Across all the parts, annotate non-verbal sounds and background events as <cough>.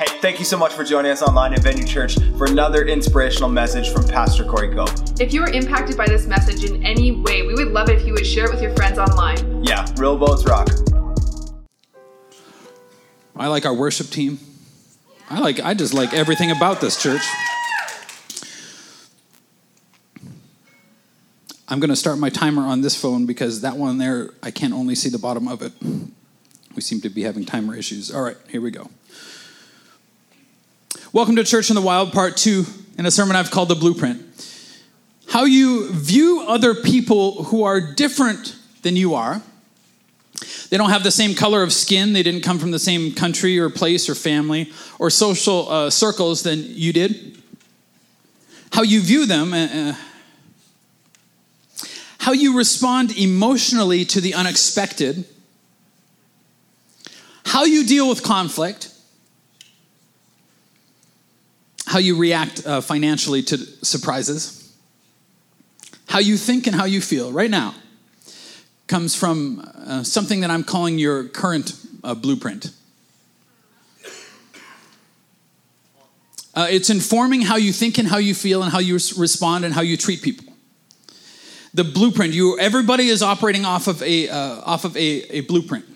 Hey, thank you so much for joining us online at Venue Church for another inspirational message from Pastor Corey Cope. If you were impacted by this message in any way, we would love it if you would share it with your friends online. Yeah, real boats rock. I like our worship team. I like I just like everything about this church. I'm going to start my timer on this phone because that one there I can only see the bottom of it. We seem to be having timer issues. All right, here we go. Welcome to Church in the Wild, part two, in a sermon I've called The Blueprint. How you view other people who are different than you are. They don't have the same color of skin, they didn't come from the same country or place or family or social uh, circles than you did. How you view them, uh, uh how you respond emotionally to the unexpected, how you deal with conflict how you react uh, financially to surprises, how you think and how you feel right now comes from uh, something that I'm calling your current uh, blueprint. Uh, it's informing how you think and how you feel and how you respond and how you treat people. The blueprint, you everybody is operating off of a uh, off of a, a blueprint.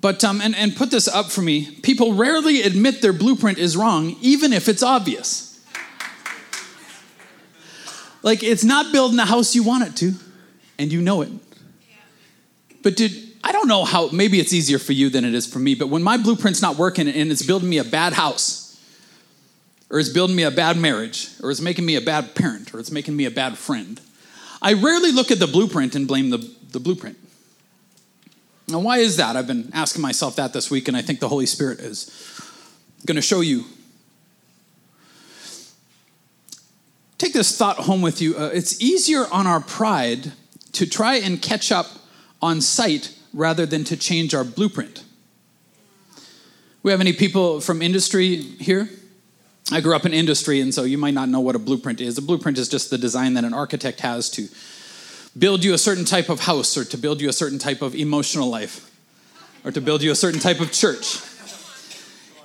But, um, and, and put this up for me people rarely admit their blueprint is wrong, even if it's obvious. Like, it's not building the house you want it to, and you know it. But, dude, I don't know how, maybe it's easier for you than it is for me, but when my blueprint's not working and it's building me a bad house, or it's building me a bad marriage, or it's making me a bad parent, or it's making me a bad friend, I rarely look at the blueprint and blame the, the blueprint. Now, why is that? I've been asking myself that this week, and I think the Holy Spirit is going to show you. Take this thought home with you. Uh, it's easier on our pride to try and catch up on site rather than to change our blueprint. We have any people from industry here? I grew up in industry, and so you might not know what a blueprint is. A blueprint is just the design that an architect has to build you a certain type of house or to build you a certain type of emotional life or to build you a certain type of church.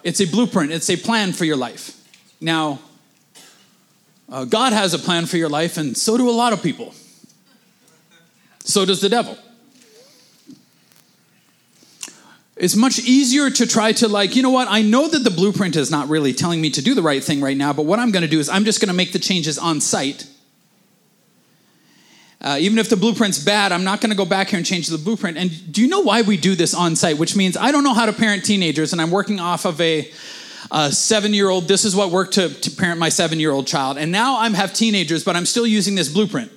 It's a blueprint, it's a plan for your life. Now, uh, God has a plan for your life, and so do a lot of people. So does the devil. It's much easier to try to, like, you know what? I know that the blueprint is not really telling me to do the right thing right now, but what I'm going to do is I'm just going to make the changes on site uh, even if the blueprint's bad, I'm not going to go back here and change the blueprint. And do you know why we do this on site? Which means I don't know how to parent teenagers, and I'm working off of a, a seven year old. This is what worked to, to parent my seven year old child. And now I have teenagers, but I'm still using this blueprint.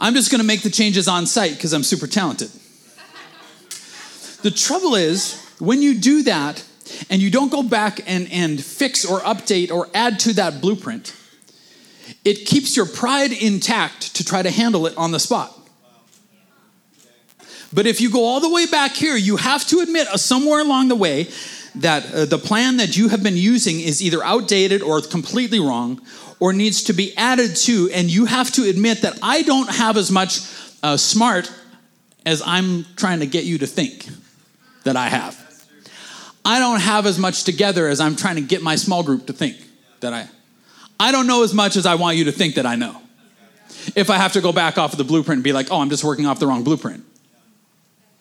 I'm just going to make the changes on site because I'm super talented. the trouble is, when you do that and you don't go back and, and fix or update or add to that blueprint, it keeps your pride intact to try to handle it on the spot. But if you go all the way back here, you have to admit uh, somewhere along the way that uh, the plan that you have been using is either outdated or completely wrong or needs to be added to. And you have to admit that I don't have as much uh, smart as I'm trying to get you to think that I have. I don't have as much together as I'm trying to get my small group to think that I I don't know as much as I want you to think that I know. If I have to go back off of the blueprint and be like, oh, I'm just working off the wrong blueprint.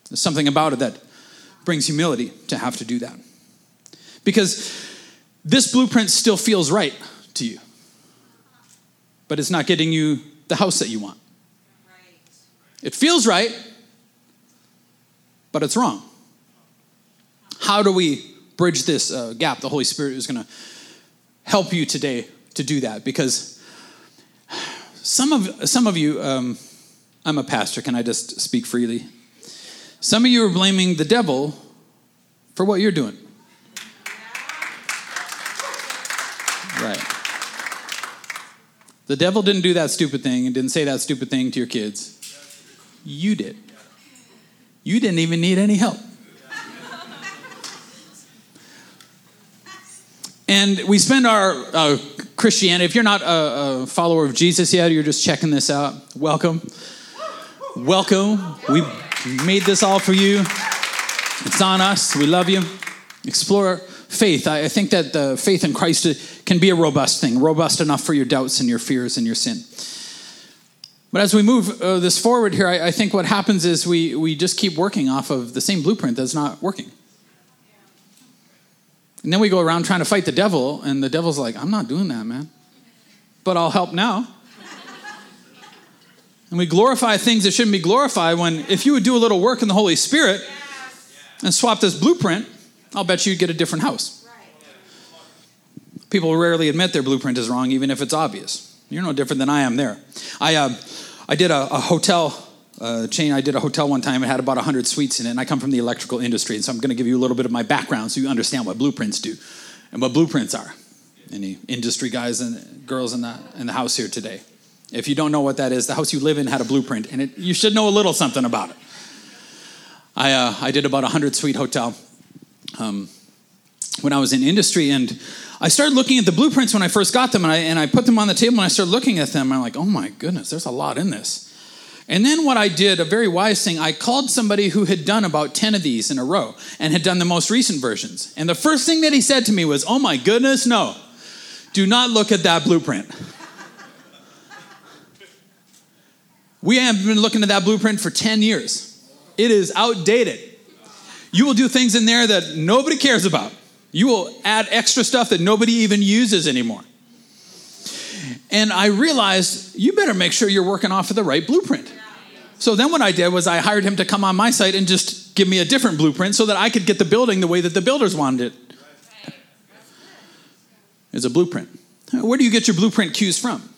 There's something about it that brings humility to have to do that. Because this blueprint still feels right to you, but it's not getting you the house that you want. It feels right, but it's wrong. How do we bridge this uh, gap? The Holy Spirit is going to help you today to do that because some of some of you um, i'm a pastor. Can i just speak freely? Some of you are blaming the devil for what you're doing. Right. The devil didn't do that stupid thing and didn't say that stupid thing to your kids. You did. You didn't even need any help and we spend our uh, Christianity, if you're not a, a, follower of Jesus yet, you're just checking this out, welcome. Welcome. We made this all for you. It's on us. We love you. Explore faith. I, I think that the faith in Christ can be a robust thing, robust enough for your doubts and your fears and your sin. But as we move uh, this forward here, I, I think what happens is we, we just keep working off of the same blueprint that's not working. And then we go around trying to fight the devil, and the devil's like, I'm not doing that, man. But I'll help now. and we glorify things that shouldn't be glorified when if you would do a little work in the Holy Spirit and swap this blueprint, I'll bet you'd get a different house. People rarely admit their blueprint is wrong, even if it's obvious. You're no different than I am there. I, uh, I did a, a hotel uh, chain. I did a hotel one time. It had about 100 suites in it, and I come from the electrical industry, and so I'm going to give you a little bit of my background so you understand what blueprints do and what blueprints are. Any industry guys and girls in the, in the house here today? If you don't know what that is, the house you live in had a blueprint, and it, you should know a little something about it. I, uh, I did about a 100 suite hotel um, when I was in industry, and I started looking at the blueprints when I first got them, and I, and I put them on the table, and I started looking at them, and I'm like, oh my goodness, there's a lot in this. And then what I did, a very wise thing, I called somebody who had done about 10 of these in a row and had done the most recent versions. And the first thing that he said to me was, Oh my goodness, no, do not look at that blueprint. we have been looking at that blueprint for 10 years. It is outdated. You will do things in there that nobody cares about. You will add extra stuff that nobody even uses anymore. And I realized you better make sure you're working off of the right blueprint. So then what I did was I hired him to come on my site and just give me a different blueprint so that I could get the building the way that the builders wanted it. It's a blueprint. Where do you get your blueprint cues from?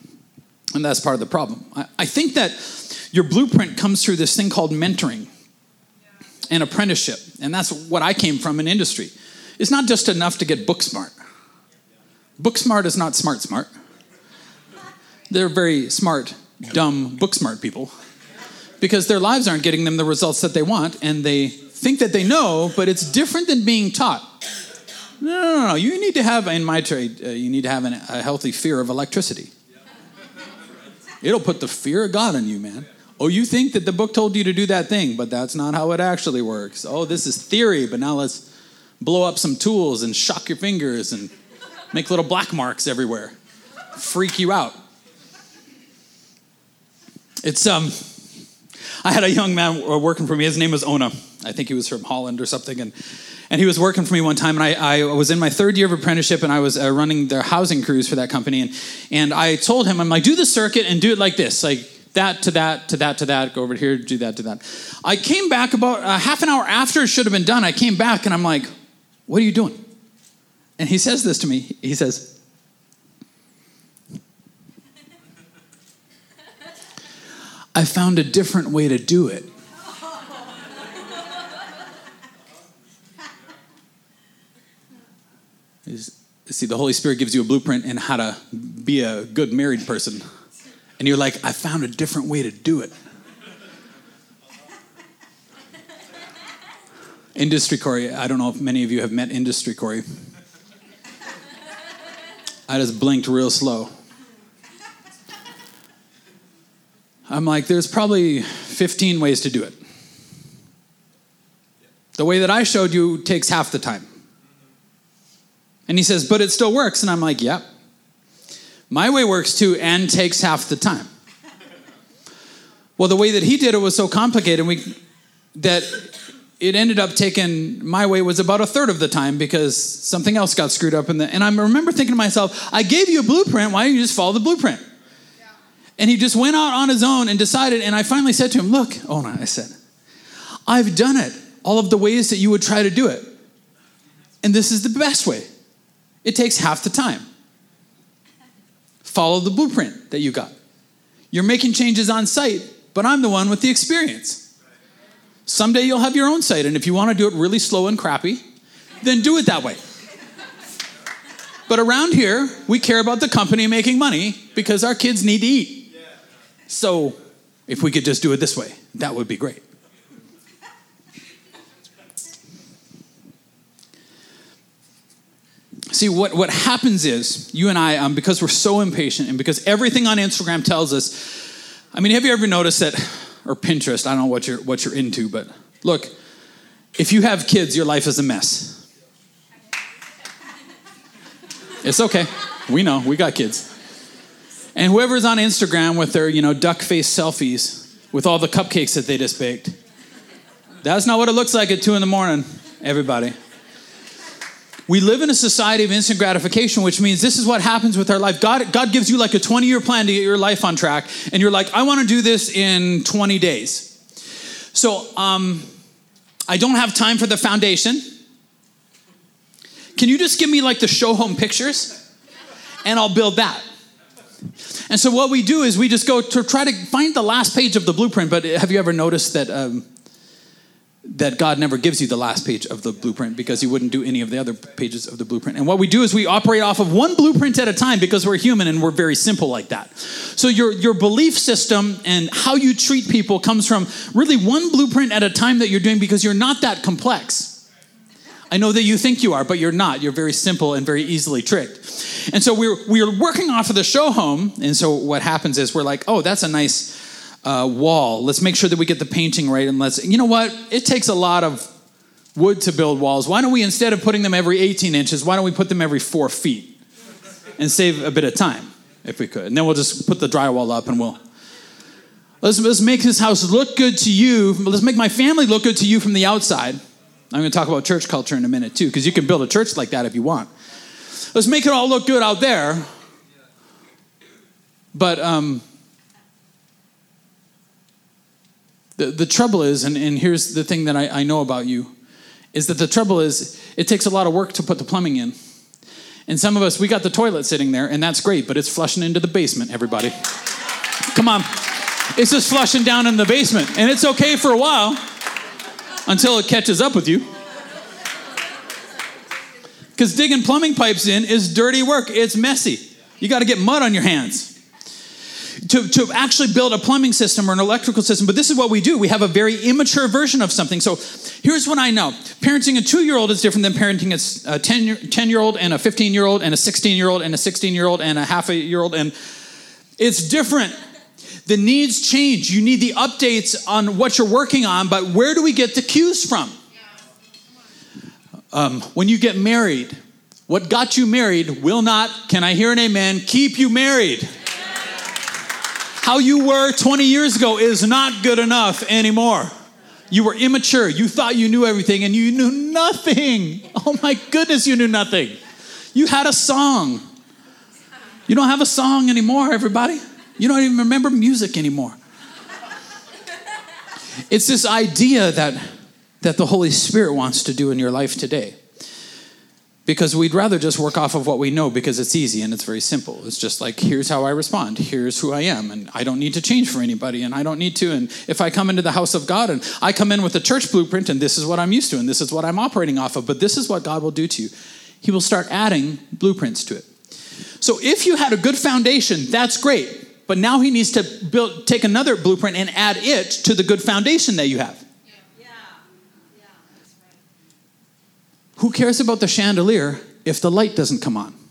And that's part of the problem. I think that your blueprint comes through this thing called mentoring and apprenticeship. And that's what I came from in industry. It's not just enough to get book smart. Book smart is not smart smart. They're very smart, dumb, book smart people because their lives aren't getting them the results that they want and they think that they know, but it's different than being taught. No, no, no. You need to have, in my trade, uh, you need to have an, a healthy fear of electricity. It'll put the fear of God in you, man. Oh, you think that the book told you to do that thing, but that's not how it actually works. Oh, this is theory, but now let's blow up some tools and shock your fingers and make little black marks everywhere. Freak you out. It's um I had a young man working for me. His name was Ona. I think he was from Holland or something. And, and he was working for me one time. And I, I was in my third year of apprenticeship and I was uh, running their housing crews for that company. And, and I told him, I'm like, do the circuit and do it like this. Like, that to that to that to that, go over here, do that to that. I came back about a half an hour after it should have been done. I came back and I'm like, What are you doing? And he says this to me. He says, I found a different way to do it. See, the Holy Spirit gives you a blueprint in how to be a good married person. And you're like, I found a different way to do it. Industry Corey, I don't know if many of you have met Industry Corey. I just blinked real slow. I'm like, there's probably 15 ways to do it. The way that I showed you takes half the time. And he says, but it still works. And I'm like, yep. My way works too and takes half the time. Well, the way that he did it was so complicated we, that it ended up taking my way was about a third of the time because something else got screwed up in the and i remember thinking to myself i gave you a blueprint why don't you just follow the blueprint and he just went out on his own and decided. And I finally said to him, Look, oh no, I said, I've done it all of the ways that you would try to do it. And this is the best way. It takes half the time. Follow the blueprint that you got. You're making changes on site, but I'm the one with the experience. Someday you'll have your own site, and if you want to do it really slow and crappy, then do it that way. But around here, we care about the company making money because our kids need to eat. So if we could just do it this way, that would be great. See, what, what happens is, you and I, um, because we're so impatient and because everything on Instagram tells us, I mean, have you ever noticed that, or Pinterest, I don't know what you're, what you're into, but look, If you have kids, your life is a mess. It's okay. We know. We got kids. And whoever's on Instagram with their, you know, duck face selfies with all the cupcakes that they just baked, that's not what it looks like at two in the morning, everybody. We live in a society of instant gratification, which means this is what happens with our life. God, God gives you like a 20 year plan to get your life on track, and you're like, I want to do this in 20 days. So, um, I don't have time for the foundation. Can you just give me like the show home pictures? And I'll build that. And so what we do is we just go to try to find the last page of the blueprint. But have you ever noticed that um, that God never gives you the last page of the blueprint because He wouldn't do any of the other pages of the blueprint? And what we do is we operate off of one blueprint at a time because we're human and we're very simple like that. So your your belief system and how you treat people comes from really one blueprint at a time that you're doing because you're not that complex. I know that you think you are, but you're not. You're very simple and very easily tricked. And so we're, we're working off of the show home. And so what happens is we're like, oh, that's a nice uh, wall. Let's make sure that we get the painting right. And let's, you know what? It takes a lot of wood to build walls. Why don't we, instead of putting them every 18 inches, why don't we put them every four feet and save a bit of time if we could? And then we'll just put the drywall up and we'll. Let's, let's make this house look good to you. Let's make my family look good to you from the outside. I'm going to talk about church culture in a minute too, because you can build a church like that if you want. Let's make it all look good out there. But um, the, the trouble is, and, and here's the thing that I, I know about you, is that the trouble is it takes a lot of work to put the plumbing in. And some of us, we got the toilet sitting there, and that's great, but it's flushing into the basement, everybody. Come on. It's just flushing down in the basement, and it's okay for a while until it catches up with you. Because digging plumbing pipes in is dirty work, it's messy. You got to get mud on your hands. To, to actually build a plumbing system or an electrical system, but this is what we do. We have a very immature version of something. So here's what I know parenting a two year old is different than parenting a 10 year old and a 15 year old and a 16 year old and a 16 year old and a half a year old. And it's different. The needs change. You need the updates on what you're working on, but where do we get the cues from? Um, when you get married, what got you married will not, can I hear an amen, keep you married. How you were 20 years ago is not good enough anymore. You were immature. You thought you knew everything and you knew nothing. <laughs> Oh my goodness, you knew nothing. You had a song. You don't have a song anymore, everybody. You don't even remember music anymore. It's this idea that, that the Holy Spirit wants to do in your life today. Because we'd rather just work off of what we know because it's easy and it's very simple. It's just like, here's how I respond, here's who I am, and I don't need to change for anybody, and I don't need to. And if I come into the house of God and I come in with a church blueprint, and this is what I'm used to, and this is what I'm operating off of, but this is what God will do to you, He will start adding blueprints to it. So if you had a good foundation, that's great. But now he needs to build, take another blueprint and add it to the good foundation that you have. Yeah. Yeah, right. Who cares about the chandelier if the light doesn't come on? <laughs>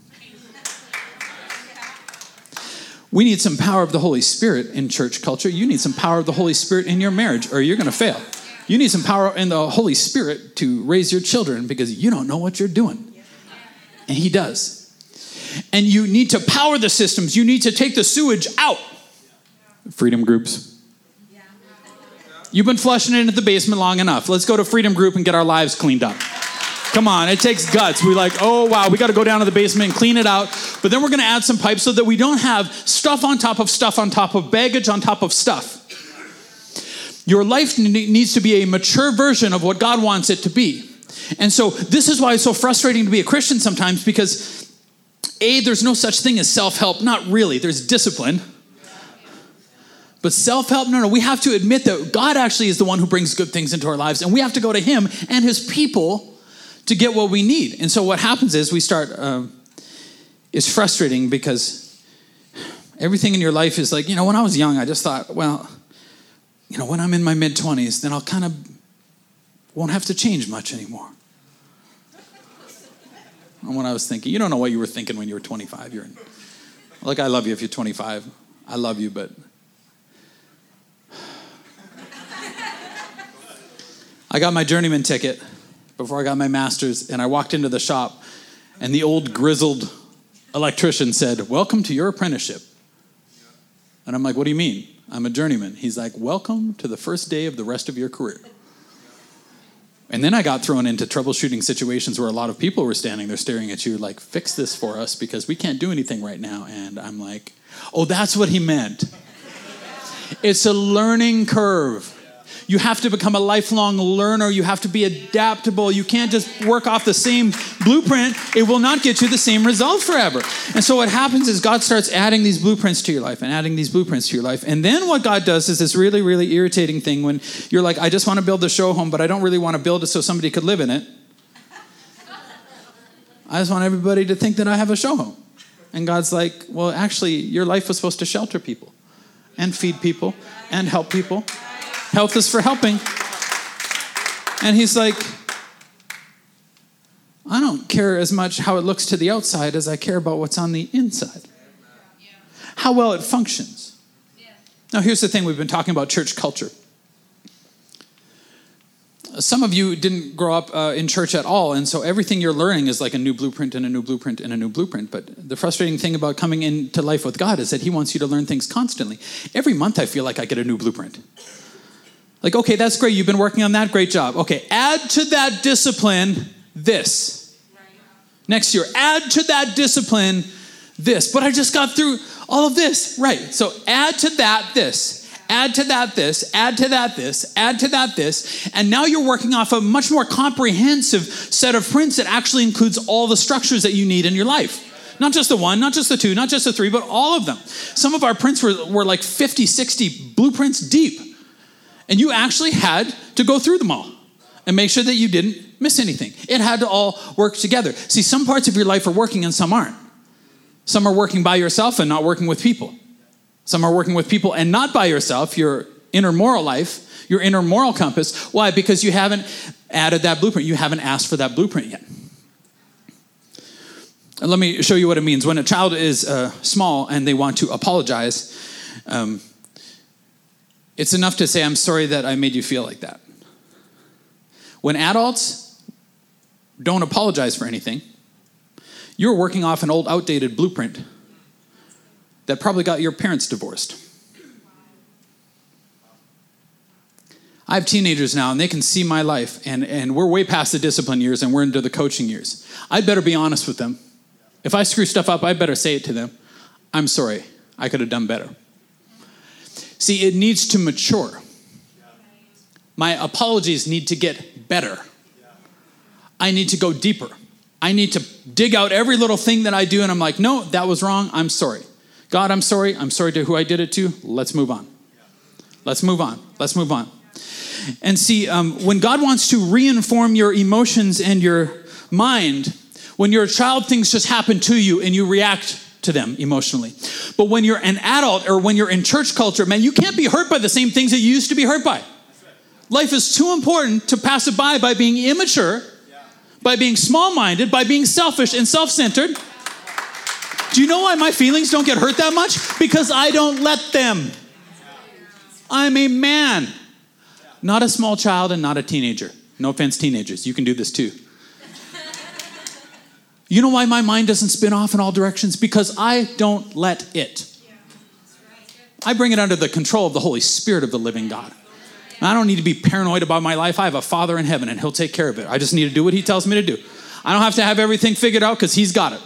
We need some power of the Holy Spirit in church culture. You need some power of the Holy Spirit in your marriage, or you're going to fail. You need some power in the Holy Spirit to raise your children because you don't know what you're doing. And He does and you need to power the systems. You need to take the sewage out. Freedom groups. You've been flushing it into the basement long enough. Let's go to Freedom Group and get our lives cleaned up. Come on, it takes guts. We like, oh wow, we got to go down to the basement and clean it out. But then we're going to add some pipes so that we don't have stuff on top of stuff on top of baggage on top of stuff. Your life needs to be a mature version of what God wants it to be. And so this is why it's so frustrating to be a Christian sometimes because a, there's no such thing as self help. Not really, there's discipline. But self help, no, no, we have to admit that God actually is the one who brings good things into our lives, and we have to go to Him and His people to get what we need. And so what happens is we start, um, it's frustrating because everything in your life is like, you know, when I was young, I just thought, well, you know, when I'm in my mid 20s, then I'll kind of won't have to change much anymore when I was thinking. You don't know what you were thinking when you were 25. You're like, I love you if you're 25. I love you, but <sighs> I got my journeyman ticket before I got my master's, and I walked into the shop, and the old grizzled electrician said, Welcome to your apprenticeship. And I'm like, What do you mean? I'm a journeyman. He's like, Welcome to the first day of the rest of your career. And then I got thrown into troubleshooting situations where a lot of people were standing there staring at you, like, fix this for us because we can't do anything right now. And I'm like, oh, that's what he meant. It's a learning curve. You have to become a lifelong learner. You have to be adaptable. You can't just work off the same blueprint. It will not get you the same result forever. And so what happens is God starts adding these blueprints to your life and adding these blueprints to your life. And then what God does is this really, really irritating thing when you're like, I just want to build a show home, but I don't really want to build it so somebody could live in it. I just want everybody to think that I have a show home. And God's like, well, actually, your life was supposed to shelter people and feed people and help people. Health is for helping. And he's like, I don't care as much how it looks to the outside as I care about what's on the inside. How well it functions. Now, here's the thing we've been talking about church culture. Some of you didn't grow up uh, in church at all, and so everything you're learning is like a new blueprint and a new blueprint and a new blueprint. But the frustrating thing about coming into life with God is that He wants you to learn things constantly. Every month, I feel like I get a new blueprint. Like, okay, that's great. You've been working on that. Great job. Okay, add to that discipline this. Next year, add to that discipline this. But I just got through all of this. Right. So add to that this. Add to that this, add to that this, add to that this, and now you're working off a much more comprehensive set of prints that actually includes all the structures that you need in your life. Not just the one, not just the two, not just the three, but all of them. Some of our prints were, were like 50, 60 blueprints deep. And you actually had to go through them all and make sure that you didn't miss anything. It had to all work together. See, some parts of your life are working and some aren't. Some are working by yourself and not working with people. Some are working with people and not by yourself, your inner moral life, your inner moral compass. Why? Because you haven't added that blueprint. You haven't asked for that blueprint yet. And let me show you what it means. When a child is uh, small and they want to apologize, um, it's enough to say, I'm sorry that I made you feel like that. When adults don't apologize for anything, you're working off an old, outdated blueprint that probably got your parents divorced. I have teenagers now, and they can see my life, and, and we're way past the discipline years and we're into the coaching years. I'd better be honest with them. If I screw stuff up, I better say it to them. I'm sorry, I could have done better. See, it needs to mature. My apologies need to get better. I need to go deeper. I need to dig out every little thing that I do, and I'm like, no, that was wrong. I'm sorry. God, I'm sorry. I'm sorry to who I did it to. Let's move on. Let's move on. Let's move on. And see, um, when God wants to reinform your emotions and your mind, when you're a child, things just happen to you and you react to them emotionally. But when you're an adult or when you're in church culture, man, you can't be hurt by the same things that you used to be hurt by. Life is too important to pass it by by being immature, by being small minded, by being selfish and self centered. Do you know why my feelings don't get hurt that much? Because I don't let them. I'm a man, not a small child and not a teenager. No offense, teenagers, you can do this too. You know why my mind doesn't spin off in all directions? Because I don't let it. I bring it under the control of the Holy Spirit of the living God. I don't need to be paranoid about my life. I have a Father in heaven and He'll take care of it. I just need to do what He tells me to do. I don't have to have everything figured out because He's got it.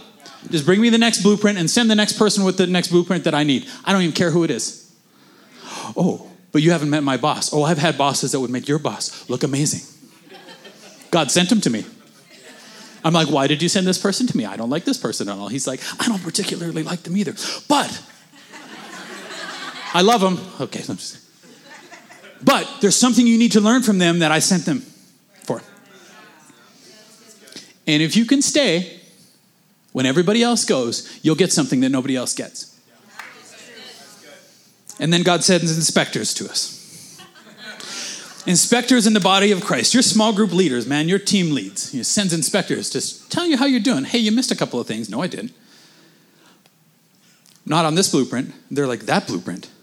Just bring me the next blueprint and send the next person with the next blueprint that I need. I don't even care who it is. Oh, but you haven't met my boss. Oh, I've had bosses that would make your boss look amazing. God sent him to me. I'm like, why did you send this person to me? I don't like this person at all. He's like, I don't particularly like them either. But I love them. Okay, just, but there's something you need to learn from them that I sent them for. And if you can stay when everybody else goes, you'll get something that nobody else gets. And then God sends inspectors to us. Inspectors in the body of Christ. You're small group leaders, man. You're team leads. He sends inspectors to tell you how you're doing. Hey, you missed a couple of things. No, I didn't. Not on this blueprint. They're like, that blueprint. <laughs>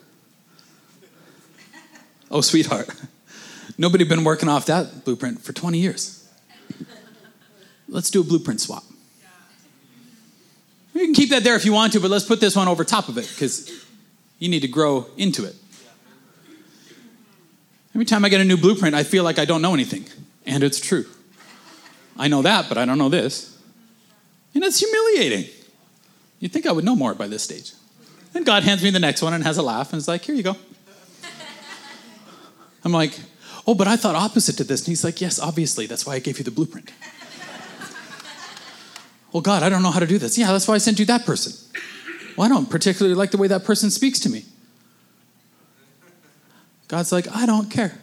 Oh, sweetheart. <laughs> Nobody been working off that blueprint for 20 years. <laughs> Let's do a blueprint swap. You can keep that there if you want to, but let's put this one over top of it because you need to grow into it. Every time I get a new blueprint, I feel like I don't know anything. And it's true. I know that, but I don't know this. And it's humiliating. You'd think I would know more by this stage. And God hands me the next one and has a laugh and is like, here you go. I'm like, oh, but I thought opposite to this. And he's like, yes, obviously. That's why I gave you the blueprint. well, God, I don't know how to do this. Yeah, that's why I sent you that person. Well, I don't particularly like the way that person speaks to me. God's like, I don't care.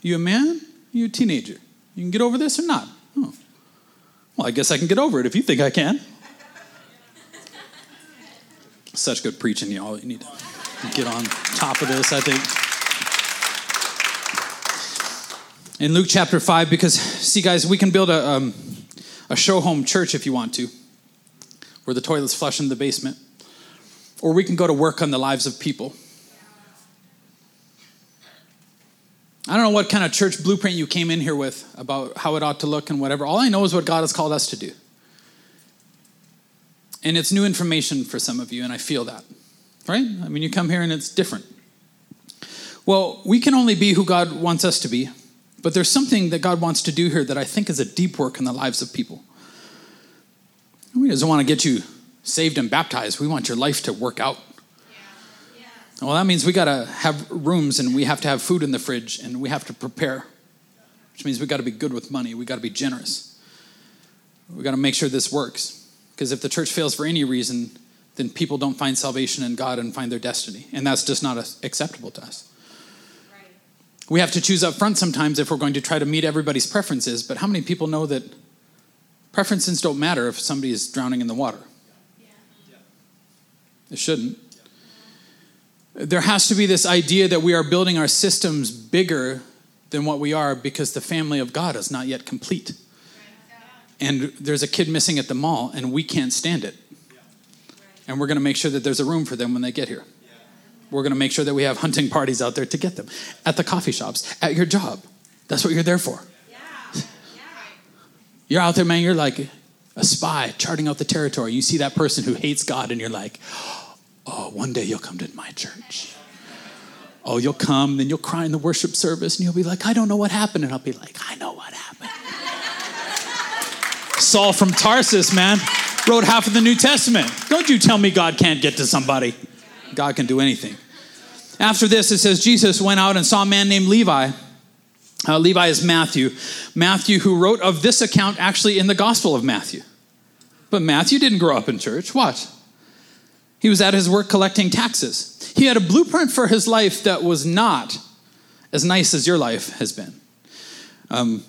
You a man? You a teenager? You can get over this or not? Oh. Well, I guess I can get over it if you think I can. Such good preaching, y'all. You need to get on top of this, I think. In Luke chapter 5, because, see, guys, we can build a, um, a show home church if you want to, where the toilet's flush in the basement, or we can go to work on the lives of people. I don't know what kind of church blueprint you came in here with about how it ought to look and whatever. All I know is what God has called us to do. And it's new information for some of you, and I feel that. Right? I mean, you come here and it's different. Well, we can only be who God wants us to be, but there's something that God wants to do here that I think is a deep work in the lives of people. We doesn't want to get you saved and baptized. We want your life to work out. Well, that means we got to have rooms and we have to have food in the fridge and we have to prepare, which means we got to be good with money. We got to be generous. We got to make sure this works. Because if the church fails for any reason, then people don't find salvation in God and find their destiny. And that's just not acceptable to us. Right. We have to choose up front sometimes if we're going to try to meet everybody's preferences. But how many people know that preferences don't matter if somebody is drowning in the water? Yeah. It shouldn't there has to be this idea that we are building our systems bigger than what we are because the family of God is not yet complete. And there's a kid missing at the mall, and we can't stand it. And we're going to make sure that there's a room for them when they get here. We're going to make sure that we have hunting parties out there to get them at the coffee shops, at your job. That's what you're there for. You're out there, man, you're like a spy charting out the territory. You see that person who hates God, and you're like, Oh, one day you'll come to my church. Oh, you'll come, then you'll cry in the worship service, and you'll be like, I don't know what happened. And I'll be like, I know what happened. <laughs> Saul from Tarsus, man, wrote half of the New Testament. Don't you tell me God can't get to somebody. God can do anything. After this, it says Jesus went out and saw a man named Levi. Uh, Levi is Matthew. Matthew, who wrote of this account actually in the Gospel of Matthew. But Matthew didn't grow up in church. What? He was at his work collecting taxes. He had a blueprint for his life that was not as nice as your life has been. Um,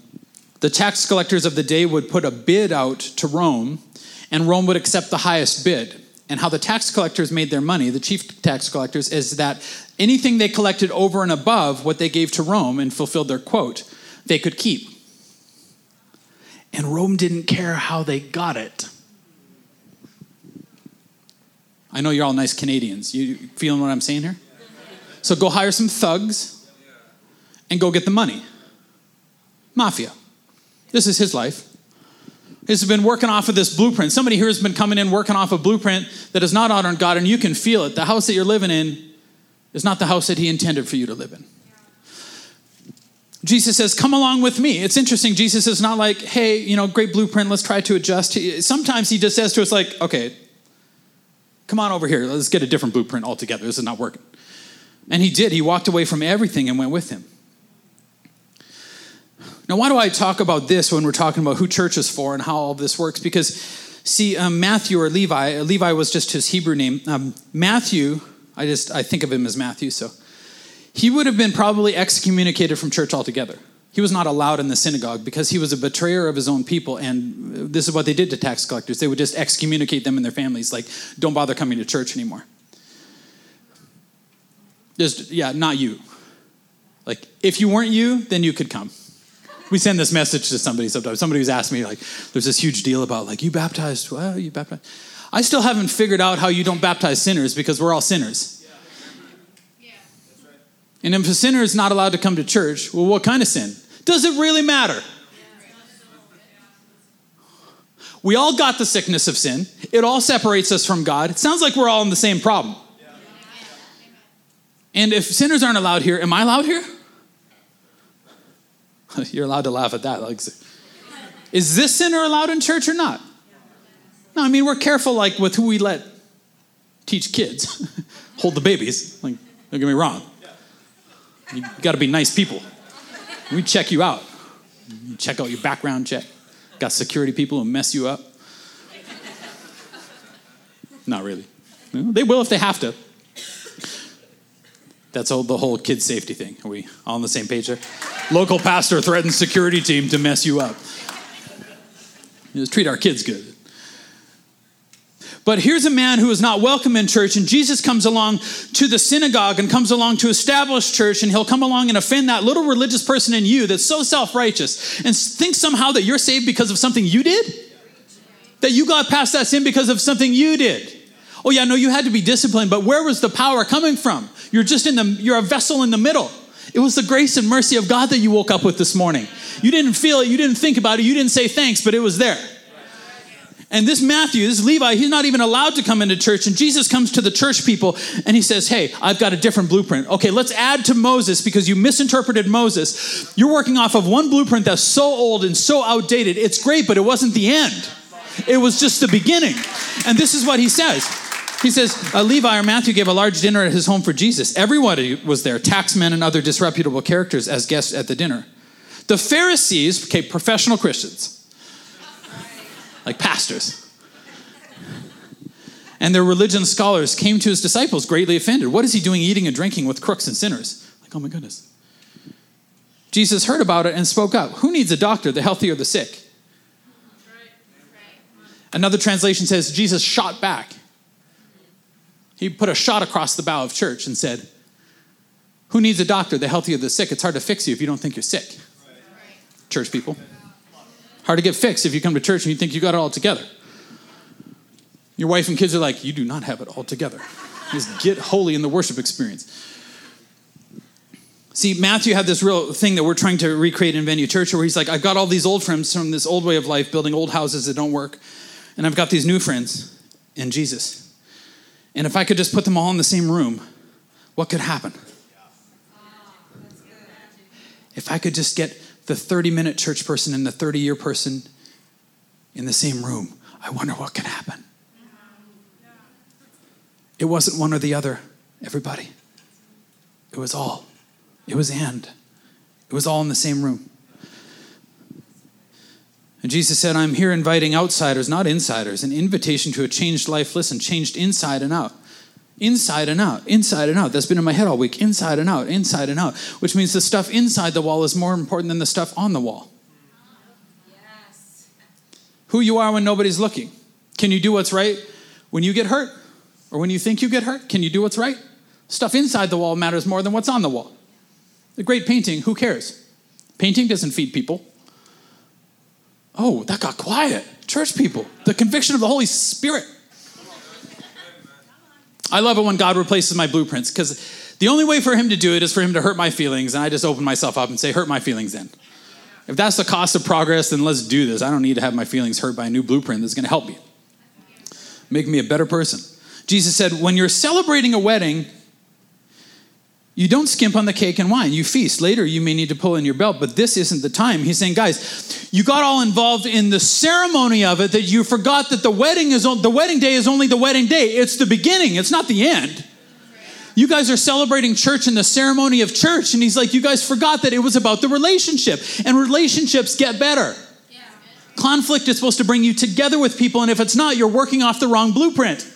the tax collectors of the day would put a bid out to Rome, and Rome would accept the highest bid. And how the tax collectors made their money, the chief tax collectors, is that anything they collected over and above what they gave to Rome and fulfilled their quote, they could keep. And Rome didn't care how they got it. I know you're all nice Canadians. You feeling what I'm saying here? So go hire some thugs and go get the money. Mafia. This is his life. He's been working off of this blueprint. Somebody here has been coming in working off a blueprint that is not honoring God, and you can feel it. The house that you're living in is not the house that He intended for you to live in. Jesus says, Come along with me. It's interesting. Jesus is not like, Hey, you know, great blueprint, let's try to adjust. Sometimes He just says to us, like, Okay, Come on over here. Let's get a different blueprint altogether. This is not working. And he did. He walked away from everything and went with him. Now, why do I talk about this when we're talking about who church is for and how all this works? Because, see, um, Matthew or Levi, uh, Levi was just his Hebrew name. Um, Matthew, I just I think of him as Matthew, so he would have been probably excommunicated from church altogether. He was not allowed in the synagogue because he was a betrayer of his own people. And this is what they did to tax collectors they would just excommunicate them and their families, like, don't bother coming to church anymore. Just, yeah, not you. Like, if you weren't you, then you could come. We send this message to somebody sometimes. Somebody who's asked me, like, there's this huge deal about, like, you baptized, well, you baptized. I still haven't figured out how you don't baptize sinners because we're all sinners. And if a sinner is not allowed to come to church, well, what kind of sin? Does it really matter? We all got the sickness of sin. It all separates us from God. It sounds like we're all in the same problem. And if sinners aren't allowed here, am I allowed here? <laughs> You're allowed to laugh at that. Is this sinner allowed in church or not? No, I mean we're careful like with who we let teach kids, <laughs> hold the babies. Like, don't get me wrong. You got to be nice people. We check you out. You check out your background check. Got security people who mess you up. Not really. They will if they have to. That's all the whole kid safety thing. Are we all on the same page there? Local pastor threatens security team to mess you up. Just treat our kids good. But here's a man who is not welcome in church, and Jesus comes along to the synagogue and comes along to establish church, and he'll come along and offend that little religious person in you that's so self righteous and think somehow that you're saved because of something you did? That you got past that sin because of something you did. Oh, yeah, no, you had to be disciplined, but where was the power coming from? You're just in the, you're a vessel in the middle. It was the grace and mercy of God that you woke up with this morning. You didn't feel it, you didn't think about it, you didn't say thanks, but it was there. And this Matthew, this Levi, he's not even allowed to come into church. And Jesus comes to the church people and he says, Hey, I've got a different blueprint. Okay, let's add to Moses because you misinterpreted Moses. You're working off of one blueprint that's so old and so outdated. It's great, but it wasn't the end, it was just the beginning. And this is what he says. He says, uh, Levi or Matthew gave a large dinner at his home for Jesus. Everybody was there, taxmen and other disreputable characters as guests at the dinner. The Pharisees, okay, professional Christians, like pastors. And their religion scholars came to his disciples greatly offended. What is he doing eating and drinking with crooks and sinners? Like, oh my goodness. Jesus heard about it and spoke up. Who needs a doctor, the healthy or the sick? Another translation says Jesus shot back. He put a shot across the bow of church and said, Who needs a doctor, the healthy or the sick? It's hard to fix you if you don't think you're sick. Church people. Hard to get fixed if you come to church and you think you got it all together. Your wife and kids are like, you do not have it all together. Just get holy in the worship experience. See, Matthew had this real thing that we're trying to recreate in Venue Church where he's like, I've got all these old friends from this old way of life, building old houses that don't work. And I've got these new friends in Jesus. And if I could just put them all in the same room, what could happen? If I could just get the 30 minute church person and the 30 year person in the same room, I wonder what can happen. It wasn't one or the other, everybody. It was all. It was and. It was all in the same room. And Jesus said, I'm here inviting outsiders, not insiders, an invitation to a changed life. Listen, changed inside and out. Inside and out, inside and out. That's been in my head all week. Inside and out, inside and out. Which means the stuff inside the wall is more important than the stuff on the wall. Yes. Who you are when nobody's looking. Can you do what's right when you get hurt? Or when you think you get hurt? Can you do what's right? Stuff inside the wall matters more than what's on the wall. The great painting, who cares? Painting doesn't feed people. Oh, that got quiet. Church people, the conviction of the Holy Spirit. I love it when God replaces my blueprints because the only way for Him to do it is for Him to hurt my feelings, and I just open myself up and say, Hurt my feelings then. If that's the cost of progress, then let's do this. I don't need to have my feelings hurt by a new blueprint that's going to help me, make me a better person. Jesus said, When you're celebrating a wedding, you don't skimp on the cake and wine. You feast. Later, you may need to pull in your belt, but this isn't the time. He's saying, guys, you got all involved in the ceremony of it that you forgot that the wedding is the wedding day is only the wedding day. It's the beginning. It's not the end. You guys are celebrating church in the ceremony of church, and he's like, you guys forgot that it was about the relationship, and relationships get better. Conflict is supposed to bring you together with people, and if it's not, you're working off the wrong blueprint.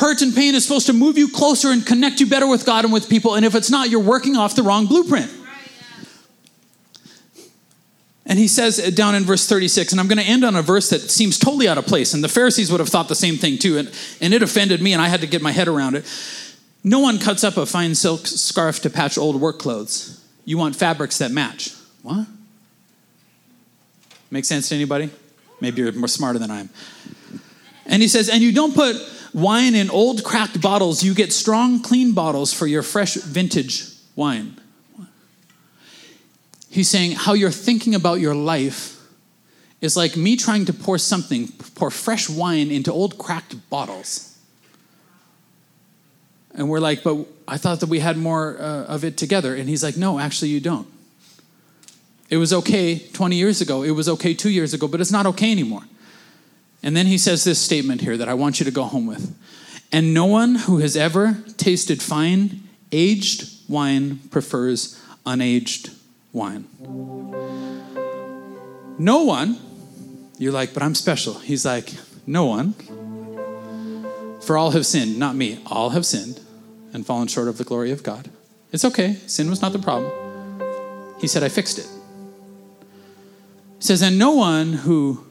Hurt and pain is supposed to move you closer and connect you better with God and with people. And if it's not, you're working off the wrong blueprint. And he says down in verse 36, and I'm going to end on a verse that seems totally out of place. And the Pharisees would have thought the same thing too. And, and it offended me, and I had to get my head around it. No one cuts up a fine silk scarf to patch old work clothes. You want fabrics that match. What? Make sense to anybody? Maybe you're more smarter than I am. And he says, and you don't put wine in old cracked bottles, you get strong, clean bottles for your fresh vintage wine. He's saying how you're thinking about your life is like me trying to pour something, pour fresh wine into old cracked bottles. And we're like, but I thought that we had more uh, of it together. And he's like, no, actually, you don't. It was okay 20 years ago. It was okay two years ago, but it's not okay anymore. And then he says this statement here that I want you to go home with. And no one who has ever tasted fine, aged wine prefers unaged wine. No one, you're like, but I'm special. He's like, no one. For all have sinned, not me. All have sinned and fallen short of the glory of God. It's okay. Sin was not the problem. He said, I fixed it. He says, and no one who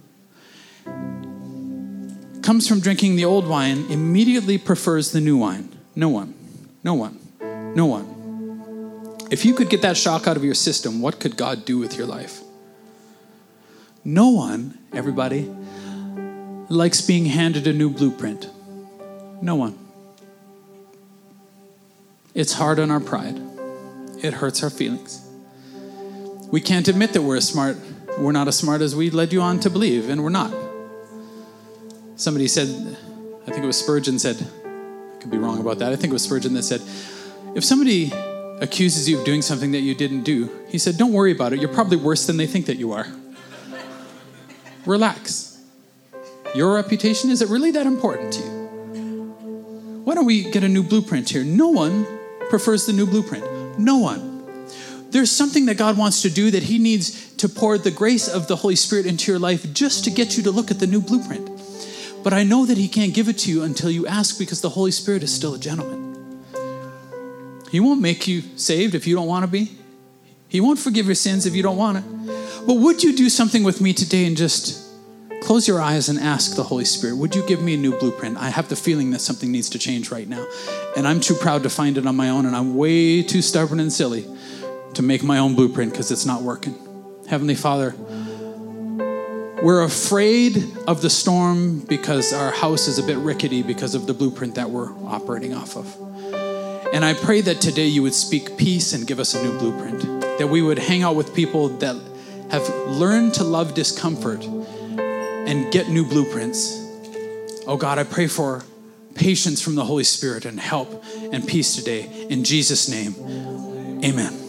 comes from drinking the old wine immediately prefers the new wine. No one. No one. No one. If you could get that shock out of your system, what could God do with your life? No one, everybody, likes being handed a new blueprint. No one. It's hard on our pride. It hurts our feelings. We can't admit that we're as smart, we're not as smart as we led you on to believe, and we're not. Somebody said, I think it was Spurgeon said, I could be wrong about that. I think it was Spurgeon that said, if somebody accuses you of doing something that you didn't do, he said, don't worry about it. You're probably worse than they think that you are. <laughs> Relax. Your reputation, is it really that important to you? Why don't we get a new blueprint here? No one prefers the new blueprint. No one. There's something that God wants to do that He needs to pour the grace of the Holy Spirit into your life just to get you to look at the new blueprint. But I know that He can't give it to you until you ask because the Holy Spirit is still a gentleman. He won't make you saved if you don't want to be, He won't forgive your sins if you don't want it. But would you do something with me today and just close your eyes and ask the Holy Spirit, would you give me a new blueprint? I have the feeling that something needs to change right now. And I'm too proud to find it on my own, and I'm way too stubborn and silly to make my own blueprint because it's not working. Heavenly Father, we're afraid of the storm because our house is a bit rickety because of the blueprint that we're operating off of. And I pray that today you would speak peace and give us a new blueprint, that we would hang out with people that have learned to love discomfort and get new blueprints. Oh God, I pray for patience from the Holy Spirit and help and peace today. In Jesus' name, amen.